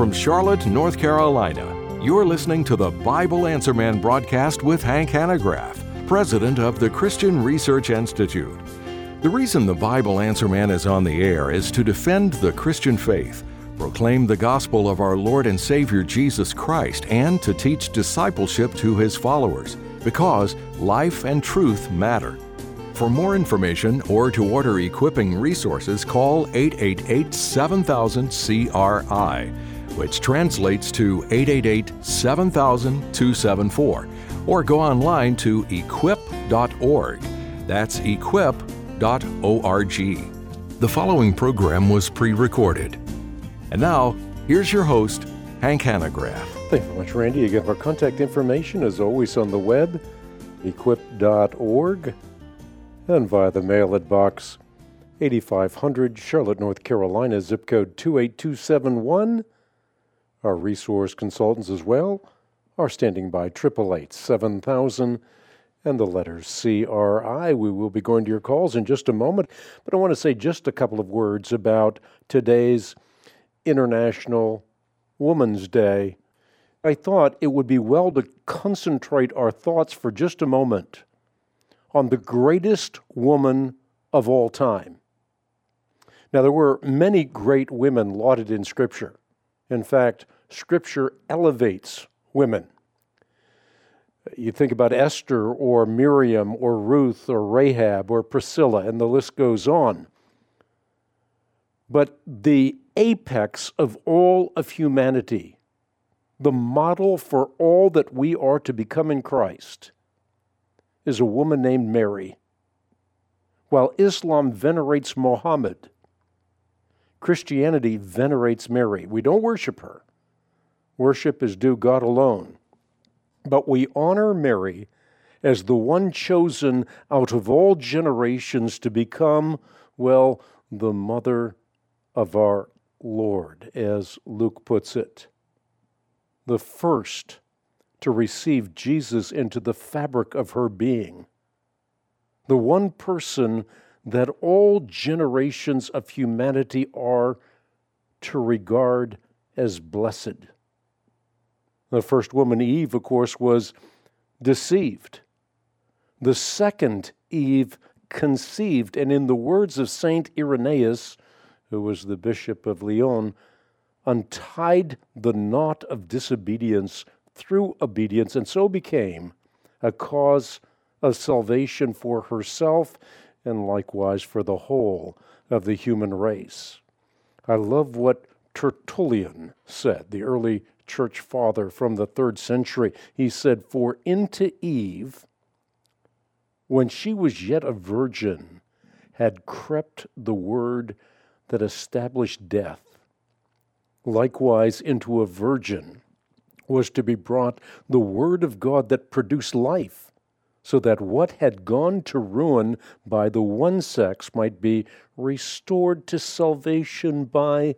From Charlotte, North Carolina, you're listening to the Bible Answer Man broadcast with Hank Hanegraaff, president of the Christian Research Institute. The reason the Bible Answer Man is on the air is to defend the Christian faith, proclaim the gospel of our Lord and Savior Jesus Christ, and to teach discipleship to his followers, because life and truth matter. For more information or to order equipping resources, call 888 7000 CRI which translates to 888 7000 274, or go online to equip.org. That's equip.org. The following program was pre recorded. And now, here's your host, Hank Hanegraaff. Thank you very much, Randy. Again, our contact information is always on the web, equip.org, and via the mail at box 8500, Charlotte, North Carolina, zip code 28271. Our resource consultants as well are standing by 888 7000 and the letters CRI. We will be going to your calls in just a moment, but I want to say just a couple of words about today's International Women's Day. I thought it would be well to concentrate our thoughts for just a moment on the greatest woman of all time. Now, there were many great women lauded in Scripture. In fact, Scripture elevates women. You think about Esther or Miriam or Ruth or Rahab or Priscilla, and the list goes on. But the apex of all of humanity, the model for all that we are to become in Christ, is a woman named Mary. While Islam venerates Mohammed, Christianity venerates Mary. We don't worship her. Worship is due God alone. But we honor Mary as the one chosen out of all generations to become, well, the mother of our Lord, as Luke puts it. The first to receive Jesus into the fabric of her being. The one person that all generations of humanity are to regard as blessed. The first woman, Eve, of course, was deceived. The second, Eve, conceived, and in the words of Saint Irenaeus, who was the bishop of Lyon, untied the knot of disobedience through obedience, and so became a cause of salvation for herself and likewise for the whole of the human race. I love what Tertullian said, the early church father from the third century. He said, For into Eve, when she was yet a virgin, had crept the word that established death. Likewise, into a virgin was to be brought the word of God that produced life, so that what had gone to ruin by the one sex might be restored to salvation by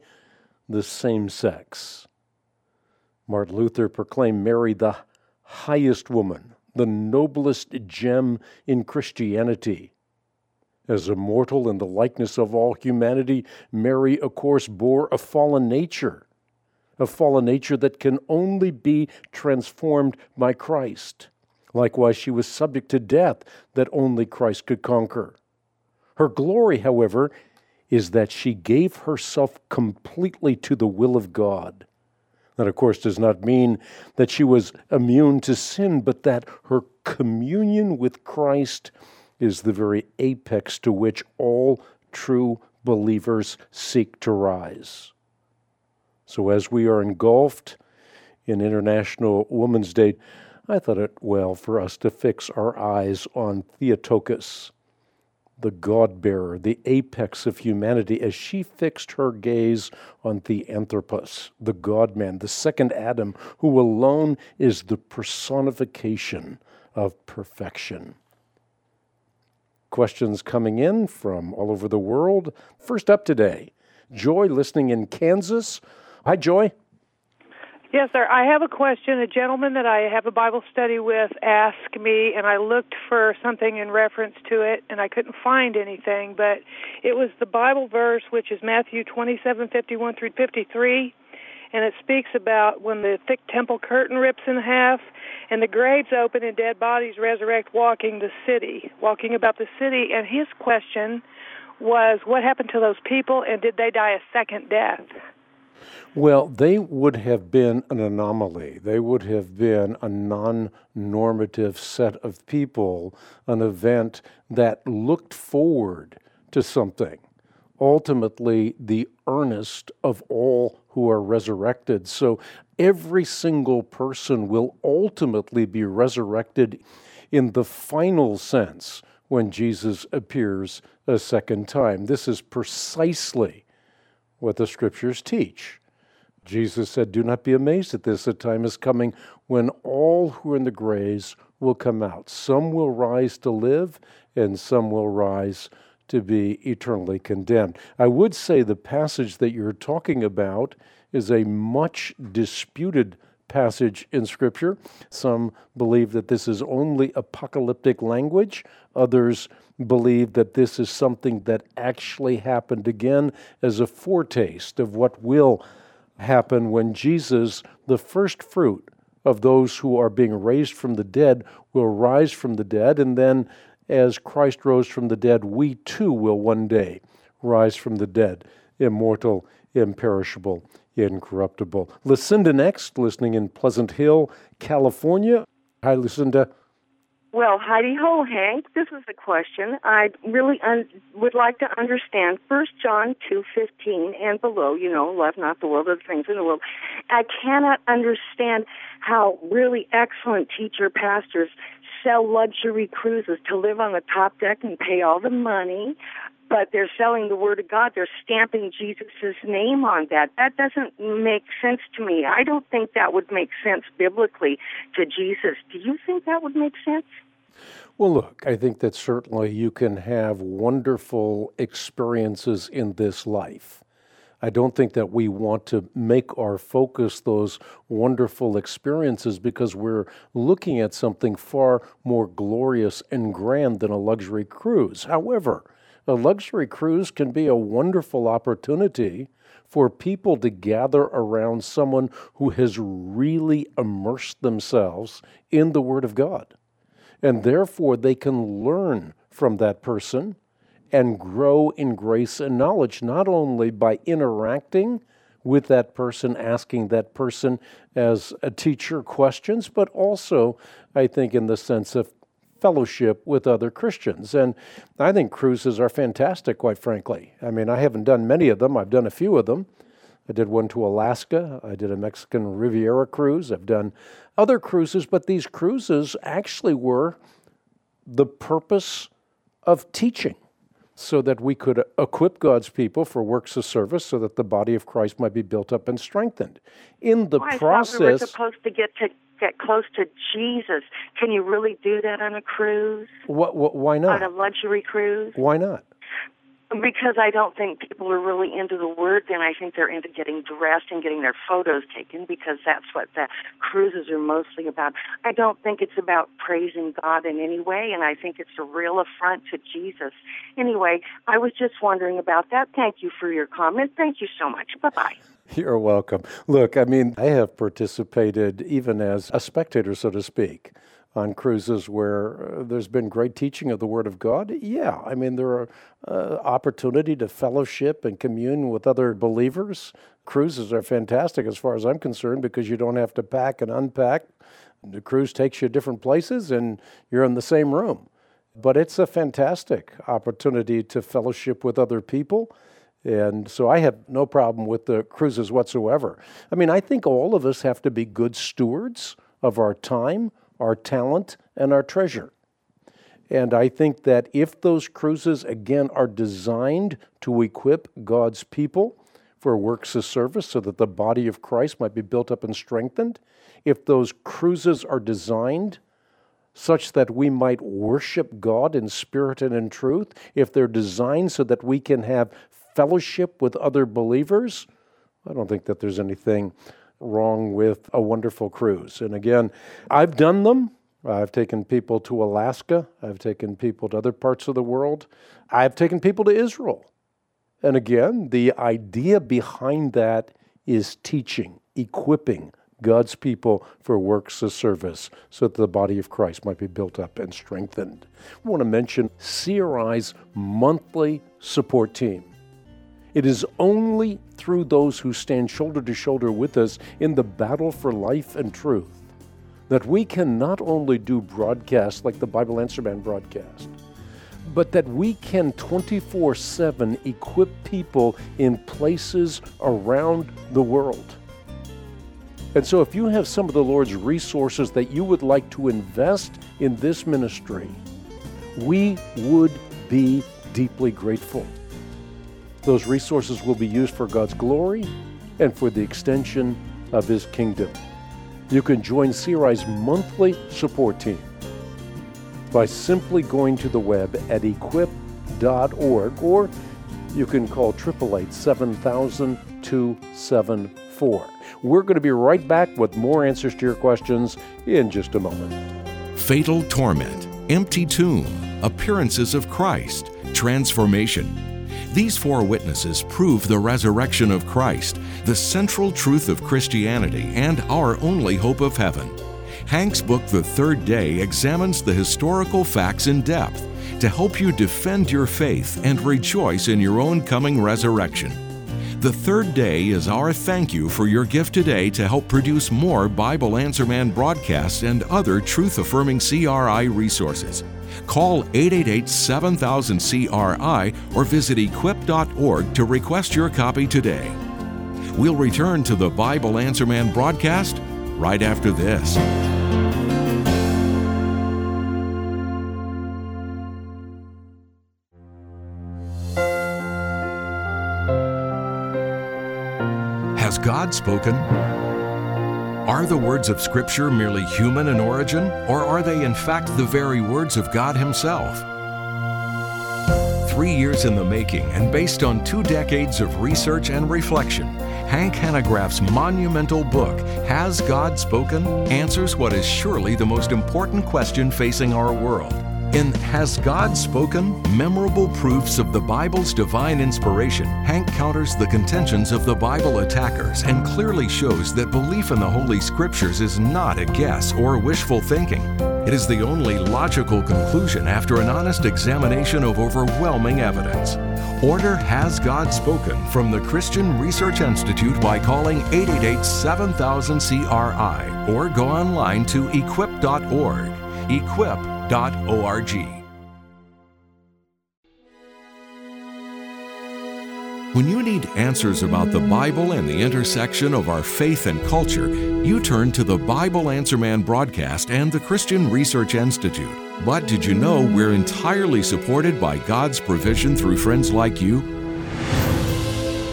the same sex. Martin Luther proclaimed Mary the highest woman, the noblest gem in Christianity. As a mortal in the likeness of all humanity, Mary, of course, bore a fallen nature, a fallen nature that can only be transformed by Christ. Likewise, she was subject to death that only Christ could conquer. Her glory, however, is that she gave herself completely to the will of God. That, of course, does not mean that she was immune to sin, but that her communion with Christ is the very apex to which all true believers seek to rise. So, as we are engulfed in International Women's Day, I thought it well for us to fix our eyes on Theotokos, the God bearer, the apex of humanity, as she fixed her gaze on Theanthropos, the God man, the second Adam, who alone is the personification of perfection. Questions coming in from all over the world. First up today, Joy listening in Kansas. Hi, Joy. Yes, sir. I have a question. A gentleman that I have a Bible study with asked me, and I looked for something in reference to it, and I couldn't find anything. But it was the Bible verse, which is Matthew twenty-seven fifty-one through fifty-three, and it speaks about when the thick temple curtain rips in half, and the graves open and dead bodies resurrect, walking the city, walking about the city. And his question was, what happened to those people, and did they die a second death? Well, they would have been an anomaly. They would have been a non normative set of people, an event that looked forward to something. Ultimately, the earnest of all who are resurrected. So every single person will ultimately be resurrected in the final sense when Jesus appears a second time. This is precisely what the scriptures teach. Jesus said, Do not be amazed at this. The time is coming when all who are in the graves will come out. Some will rise to live, and some will rise to be eternally condemned. I would say the passage that you're talking about is a much disputed passage in Scripture. Some believe that this is only apocalyptic language, others believe that this is something that actually happened again as a foretaste of what will happen when Jesus, the first fruit of those who are being raised from the dead, will rise from the dead. And then, as Christ rose from the dead, we too will one day rise from the dead, immortal, imperishable, incorruptible. Lucinda next, listening in Pleasant Hill, California. Hi, Lucinda. Well, Heidi Ho, Hank. This is a question. I really un- would like to understand First John two fifteen and below. You know, love not the world, of the things in the world. I cannot understand how really excellent teacher pastors sell luxury cruises to live on the top deck and pay all the money, but they're selling the word of God. They're stamping Jesus' name on that. That doesn't make sense to me. I don't think that would make sense biblically to Jesus. Do you think that would make sense? Well, look, I think that certainly you can have wonderful experiences in this life. I don't think that we want to make our focus those wonderful experiences because we're looking at something far more glorious and grand than a luxury cruise. However, a luxury cruise can be a wonderful opportunity for people to gather around someone who has really immersed themselves in the Word of God. And therefore, they can learn from that person and grow in grace and knowledge, not only by interacting with that person, asking that person as a teacher questions, but also, I think, in the sense of fellowship with other Christians. And I think cruises are fantastic, quite frankly. I mean, I haven't done many of them, I've done a few of them. I did one to Alaska. I did a Mexican Riviera cruise. I've done other cruises, but these cruises actually were the purpose of teaching so that we could equip God's people for works of service so that the body of Christ might be built up and strengthened. In the oh, process, we were supposed to get to get close to Jesus. Can you really do that on a cruise? What, what, why not? On a luxury cruise? Why not? Because I don't think people are really into the word, and I think they're into getting dressed and getting their photos taken because that's what the cruises are mostly about. I don't think it's about praising God in any way, and I think it's a real affront to Jesus. Anyway, I was just wondering about that. Thank you for your comment. Thank you so much. Bye bye. You're welcome. Look, I mean, I have participated even as a spectator, so to speak on cruises where uh, there's been great teaching of the Word of God? Yeah, I mean, there are uh, opportunity to fellowship and commune with other believers. Cruises are fantastic as far as I'm concerned because you don't have to pack and unpack. The cruise takes you different places and you're in the same room. But it's a fantastic opportunity to fellowship with other people. And so I have no problem with the cruises whatsoever. I mean, I think all of us have to be good stewards of our time, our talent, and our treasure. And I think that if those cruises, again, are designed to equip God's people for works of service so that the body of Christ might be built up and strengthened, if those cruises are designed such that we might worship God in spirit and in truth, if they're designed so that we can have fellowship with other believers, I don't think that there's anything wrong with a wonderful cruise. And again, I've done them. I've taken people to Alaska. I've taken people to other parts of the world. I've taken people to Israel. And again, the idea behind that is teaching, equipping God's people for works of service so that the body of Christ might be built up and strengthened. I want to mention CRI's monthly support team. It is only through those who stand shoulder to shoulder with us in the battle for life and truth that we can not only do broadcasts like the Bible Answer Man broadcast, but that we can 24 7 equip people in places around the world. And so, if you have some of the Lord's resources that you would like to invest in this ministry, we would be deeply grateful. Those resources will be used for God's glory and for the extension of His kingdom. You can join CRI's monthly support team by simply going to the web at equip.org or you can call 888 7000 274. We're going to be right back with more answers to your questions in just a moment. Fatal torment, empty tomb, appearances of Christ, transformation these four witnesses prove the resurrection of Christ, the central truth of Christianity, and our only hope of heaven. Hank's book, The Third Day, examines the historical facts in depth to help you defend your faith and rejoice in your own coming resurrection. The third day is our thank you for your gift today to help produce more Bible Answer Man broadcasts and other truth affirming CRI resources. Call 888 7000 CRI or visit equip.org to request your copy today. We'll return to the Bible Answer Man broadcast right after this. Has God spoken? Are the words of Scripture merely human in origin, or are they in fact the very words of God Himself? Three years in the making and based on two decades of research and reflection, Hank Hanegraaff's monumental book, Has God Spoken? answers what is surely the most important question facing our world in Has God Spoken? Memorable Proofs of the Bible's Divine Inspiration, Hank counters the contentions of the Bible attackers and clearly shows that belief in the Holy Scriptures is not a guess or wishful thinking. It is the only logical conclusion after an honest examination of overwhelming evidence. Order Has God Spoken from the Christian Research Institute by calling 888 7000 CRI or go online to equip.org. Equip when you need answers about the Bible and the intersection of our faith and culture, you turn to the Bible Answer Man broadcast and the Christian Research Institute. But did you know we're entirely supported by God's provision through friends like you?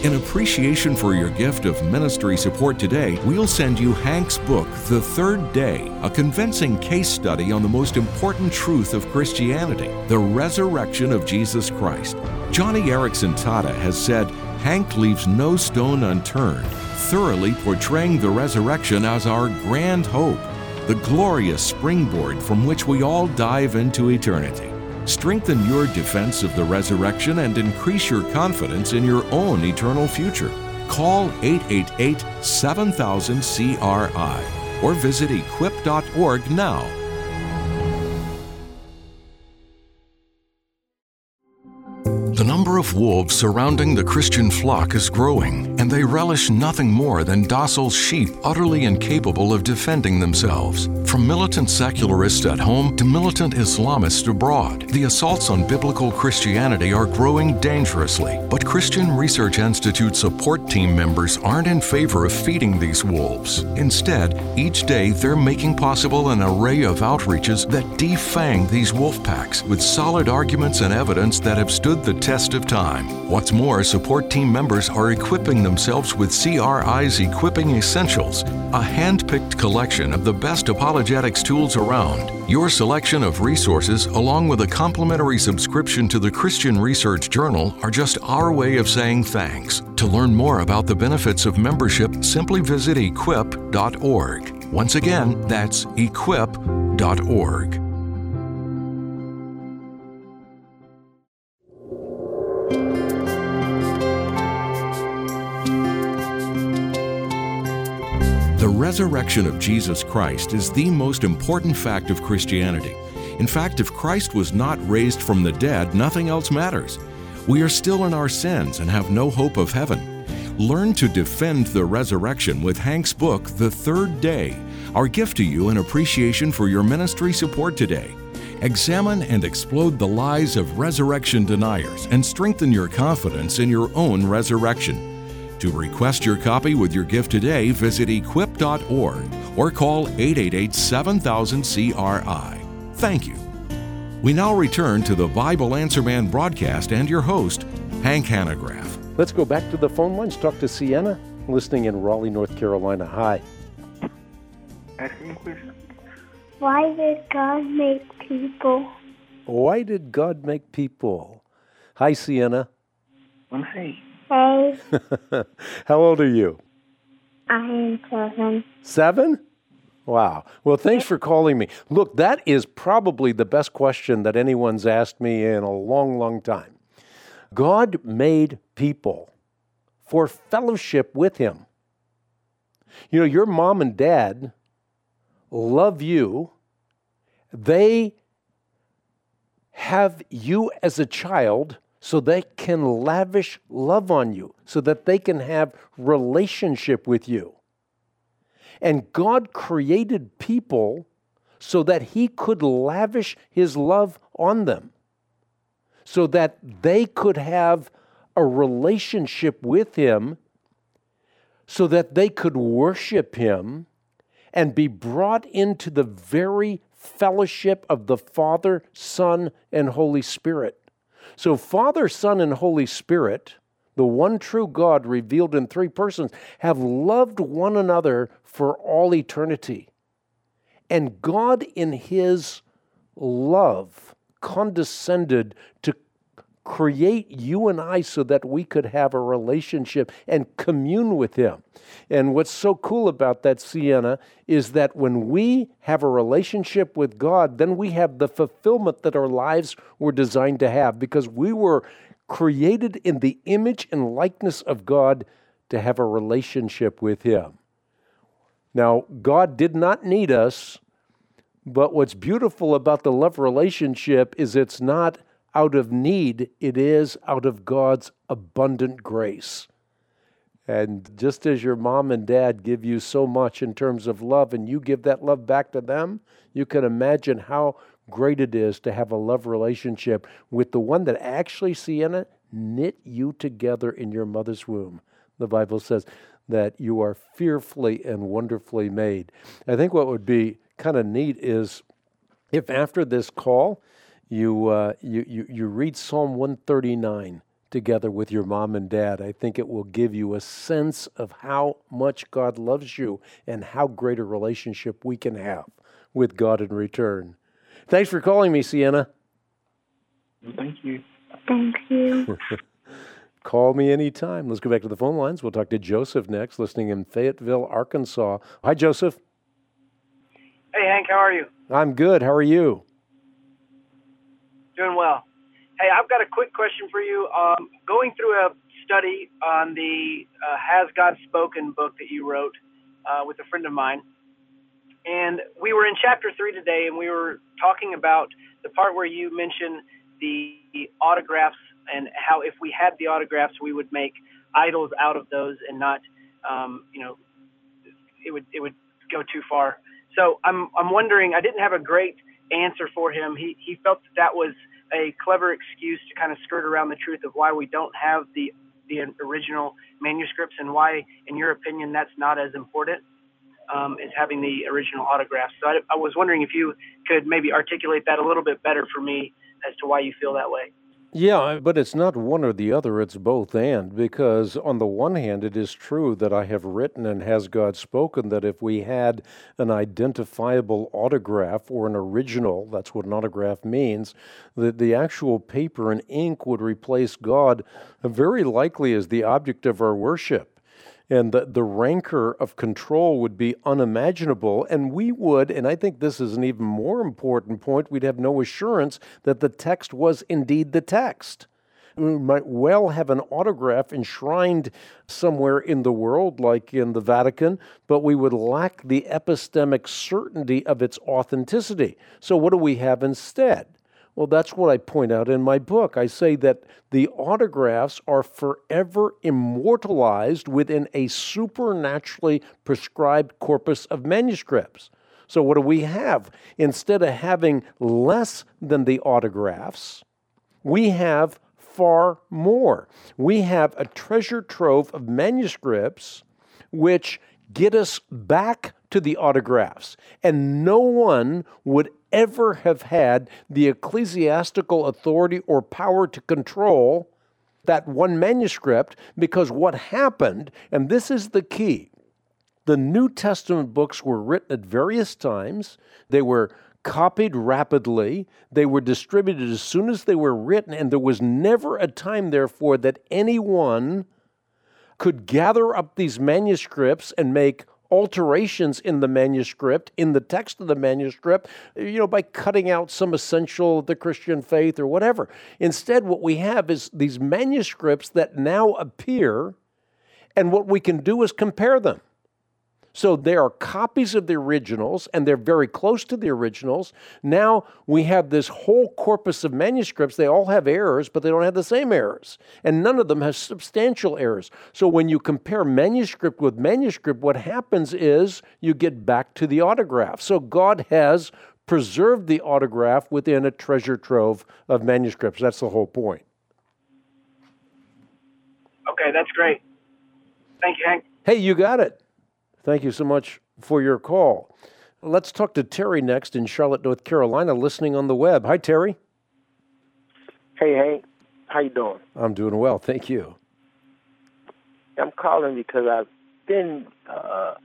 In appreciation for your gift of ministry support today, we'll send you Hank's book, The Third Day, a convincing case study on the most important truth of Christianity, the resurrection of Jesus Christ. Joni Eareckson Tada has said, Hank leaves no stone unturned, thoroughly portraying the resurrection as our grand hope, the glorious springboard from which we all dive into eternity. Strengthen your defense of the resurrection and increase your confidence in your own eternal future. Call 888 7000 CRI or visit equip.org now. The number of wolves surrounding the Christian flock is growing, and they relish nothing more than docile sheep utterly incapable of defending themselves. From militant secularists at home to militant Islamists abroad, the assaults on biblical Christianity are growing dangerously. But Christian Research Institute support team members aren't in favor of feeding these wolves. Instead, each day they're making possible an array of outreaches that defang these wolf packs with solid arguments and evidence that have stood the test of time. What's more, support team members are equipping themselves with CRI's Equipping Essentials, a hand picked collection of the best apologetics tools around. Your selection of resources, along with a complimentary subscription to the Christian Research Journal, are just our way of saying thanks. To learn more about the benefits of membership, simply visit equip.org. Once again, that's equip.org. resurrection of Jesus Christ is the most important fact of Christianity. In fact, if Christ was not raised from the dead, nothing else matters. We are still in our sins and have no hope of heaven. Learn to defend the resurrection with Hank's book, The Third Day, our gift to you in appreciation for your ministry support today. Examine and explode the lies of resurrection deniers and strengthen your confidence in your own resurrection. To request your copy with your gift today, visit equip.org or call 888 7000 CRI. Thank you. We now return to the Bible Answer Man broadcast and your host, Hank Hanegraaff. Let's go back to the phone lines. Talk to Sienna, listening in Raleigh, North Carolina. Hi. Asking a question. Why did God make people? Why did God make people? Hi, Sienna. Well, hey, Hey, How old are you? I am seven. Seven? Wow. Well, thanks for calling me. Look, that is probably the best question that anyone's asked me in a long, long time. God made people for fellowship with Him. You know, your mom and dad love you, they have you as a child so they can lavish love on you, so that they can have relationship with you. And God created people so that He could lavish His love on them, so that they could have a relationship with Him, so that they could worship Him and be brought into the very fellowship of the Father, Son, and Holy Spirit. So, Father, Son, and Holy Spirit, the one true God revealed in three persons, have loved one another for all eternity. And God, in His love, condescended to create you and I so that we could have a relationship and commune with Him. And what's so cool about that, Sienna, is that when we have a relationship with God, then we have the fulfillment that our lives were designed to have because we were created in the image and likeness of God to have a relationship with Him. Now, God did not need us, but what's beautiful about the love relationship is it's not out of need, it is out of God's abundant grace. And just as your mom and dad give you so much in terms of love, and you give that love back to them, you can imagine how great it is to have a love relationship with the one that actually, Sienna, knit you together in your mother's womb. The Bible says that you are fearfully and wonderfully made. I think what would be kind of neat is if after this call, you, uh, you, you, you read Psalm 139 together with your mom and dad. I think it will give you a sense of how much God loves you and how great a relationship we can have with God in return. Thanks for calling me, Sienna. Thank you. Thank you. Call me anytime. Let's go back to the phone lines. We'll talk to Joseph next, listening in Fayetteville, Arkansas. Hi, Joseph. Hey, Hank, how are you? I'm good. How are you? Doing well. Hey, I've got a quick question for you. Um, going through a study on the uh, Has God Spoken book that you wrote uh, with a friend of mine, and we were in chapter three today, and we were talking about the part where you mentioned the autographs and how if we had the autographs, we would make idols out of those and not, um, you know, it would it would go too far. So I'm I'm wondering. I didn't have a great answer for him. He he felt that that was a clever excuse to kind of skirt around the truth of why we don't have the the original manuscripts and why, in your opinion, that's not as important um, as having the original autographs. So I, I was wondering if you could maybe articulate that a little bit better for me as to why you feel that way. Yeah, but it's not one or the other, it's both and. Because on the one hand, it is true that I have written and has God spoken that if we had an identifiable autograph or an original, that's what an autograph means, that the actual paper and ink would replace God very likely as the object of our worship and the, the rancor of control would be unimaginable. And we would, and I think this is an even more important point, we'd have no assurance that the text was indeed the text. We might well have an autograph enshrined somewhere in the world, like in the Vatican, but we would lack the epistemic certainty of its authenticity. So, what do we have instead? Well, that's what I point out in my book. I say that the autographs are forever immortalized within a supernaturally prescribed corpus of manuscripts. So, what do we have? Instead of having less than the autographs, we have far more. We have a treasure trove of manuscripts which get us back to the autographs. And no one would ever have had the ecclesiastical authority or power to control that one manuscript because what happened, and this is the key, the New Testament books were written at various times. They were copied rapidly. They were distributed as soon as they were written, and there was never a time, therefore, that anyone could gather up these manuscripts and make alterations in the manuscript, in the text of the manuscript, you know, by cutting out some essential of the Christian faith or whatever. Instead, what we have is these manuscripts that now appear, and what we can do is compare them. So there are copies of the originals, and they're very close to the originals. Now we have this whole corpus of manuscripts. They all have errors, but they don't have the same errors. And none of them has substantial errors. So when you compare manuscript with manuscript, what happens is you get back to the autograph. So God has preserved the autograph within a treasure trove of manuscripts. That's the whole point. Okay, that's great. Thank you, Hank. Hey, you got it. Thank you so much for your call. Let's talk to Terry next in Charlotte, North Carolina, listening on the web. Hi, Terry. Hey, Hank. How you doing? I'm doing well, thank you. I'm calling because I've been uh,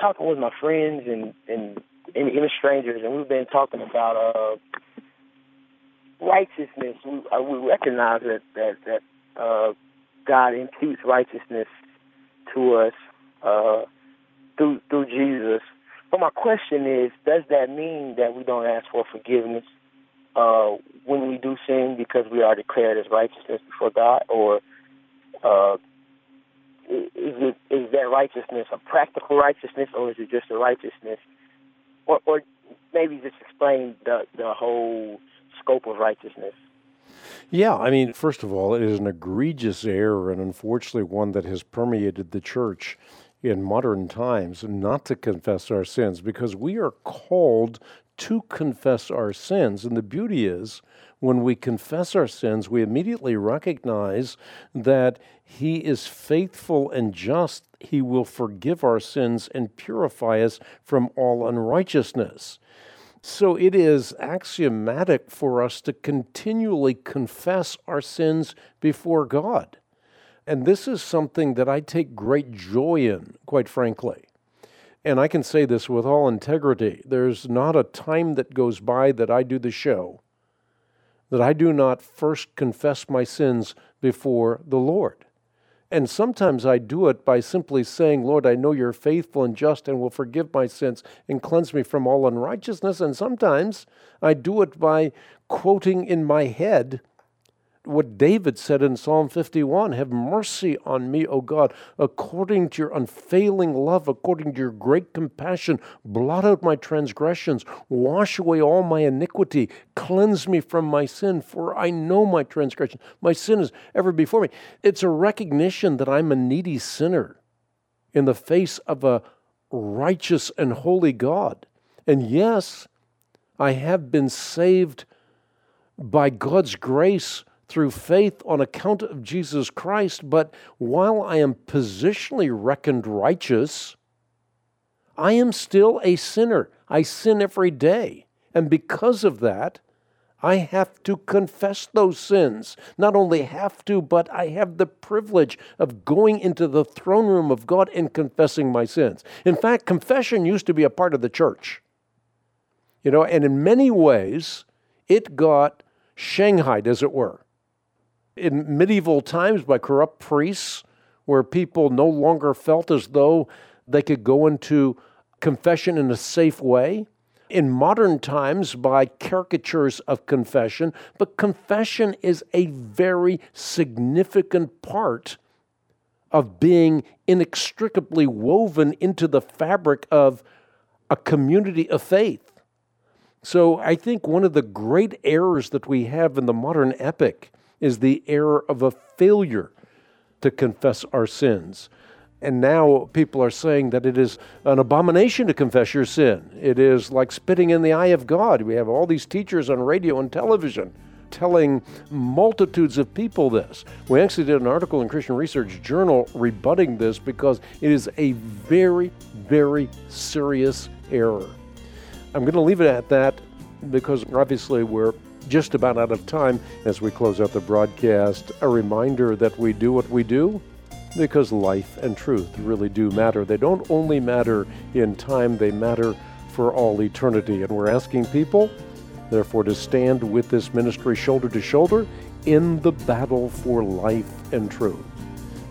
talking with my friends and, and and even strangers, and we've been talking about uh, righteousness. We, uh, we recognize that that that uh, God imputes righteousness to us uh, through through Jesus. But my question is, does that mean that we don't ask for forgiveness uh, when we do sin because we are declared as righteousness before God, or uh, is it is that righteousness a practical righteousness, or is it just a righteousness, or, or maybe just explain the the whole scope of righteousness? Yeah, I mean, first of all, it is an egregious error, and unfortunately, one that has permeated the church in modern times not to confess our sins because we are called to confess our sins. And the beauty is, when we confess our sins, we immediately recognize that He is faithful and just. He will forgive our sins and purify us from all unrighteousness. So it is axiomatic for us to continually confess our sins before God. And this is something that I take great joy in, quite frankly. And I can say this with all integrity there's not a time that goes by that I do the show that I do not first confess my sins before the Lord. And sometimes I do it by simply saying, Lord, I know you're faithful and just and will forgive my sins and cleanse me from all unrighteousness. And sometimes I do it by quoting in my head what David said in Psalm 51 Have mercy on me, O God, according to your unfailing love, according to your great compassion. Blot out my transgressions, wash away all my iniquity, cleanse me from my sin, for I know my transgression. My sin is ever before me. It's a recognition that I'm a needy sinner in the face of a righteous and holy God. And yes, I have been saved by God's grace through faith on account of Jesus Christ, but while I am positionally reckoned righteous, I am still a sinner. I sin every day. And because of that, I have to confess those sins. Not only have to, but I have the privilege of going into the throne room of God and confessing my sins. In fact, confession used to be a part of the church. You know, and in many ways, it got shanghaied, as it were in medieval times by corrupt priests, where people no longer felt as though they could go into confession in a safe way. In modern times, by caricatures of confession, but confession is a very significant part of being inextricably woven into the fabric of a community of faith. So I think one of the great errors that we have in the modern epic is the error of a failure to confess our sins. And now people are saying that it is an abomination to confess your sin. It is like spitting in the eye of God. We have all these teachers on radio and television telling multitudes of people this. We actually did an article in Christian Research Journal rebutting this because it is a very, very serious error. I'm going to leave it at that because obviously we're just about out of time as we close out the broadcast. A reminder that we do what we do because life and truth really do matter. They don't only matter in time, they matter for all eternity. And we're asking people, therefore, to stand with this ministry shoulder to shoulder in the battle for life and truth.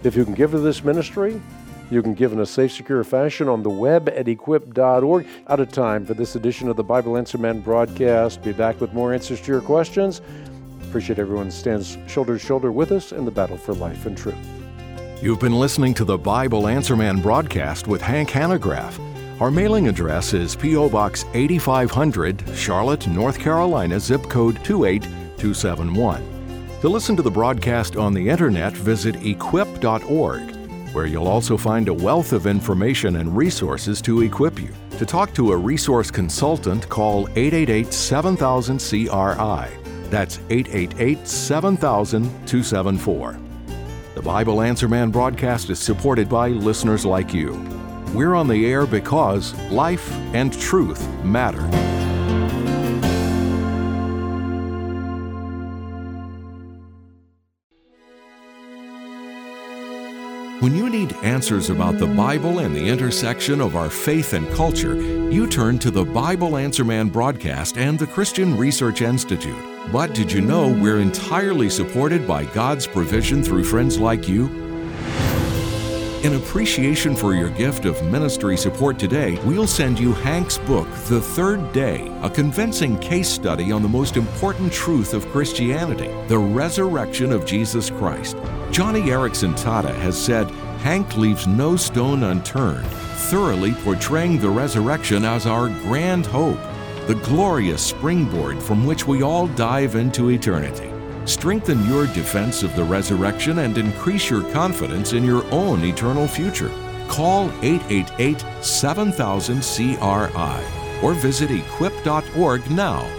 If you can give to this ministry, you can give in a safe, secure fashion on the web at equip.org. Out of time for this edition of the Bible Answer Man broadcast. Be back with more answers to your questions. Appreciate everyone stands shoulder to shoulder with us in the battle for life and truth. You've been listening to the Bible Answer Man broadcast with Hank Hanegraaff. Our mailing address is P.O. Box 8500, Charlotte, North Carolina, zip code 28271. To listen to the broadcast on the internet, visit equip.org where you'll also find a wealth of information and resources to equip you. To talk to a resource consultant, call 888 7000 CRI. That's 888 7000 274. The Bible Answer Man broadcast is supported by listeners like you. We're on the air because life and truth matter. When you need answers about the Bible and the intersection of our faith and culture, you turn to the Bible Answer Man broadcast and the Christian Research Institute. But did you know we're entirely supported by God's provision through friends like you? In appreciation for your gift of ministry support today, we'll send you Hank's book, The Third Day, a convincing case study on the most important truth of Christianity the resurrection of Jesus Christ. Joni Eareckson Tada has said, Hank leaves no stone unturned, thoroughly portraying the resurrection as our grand hope, the glorious springboard from which we all dive into eternity. Strengthen your defense of the resurrection and increase your confidence in your own eternal future. Call 888 7000 CRI or visit equip.org now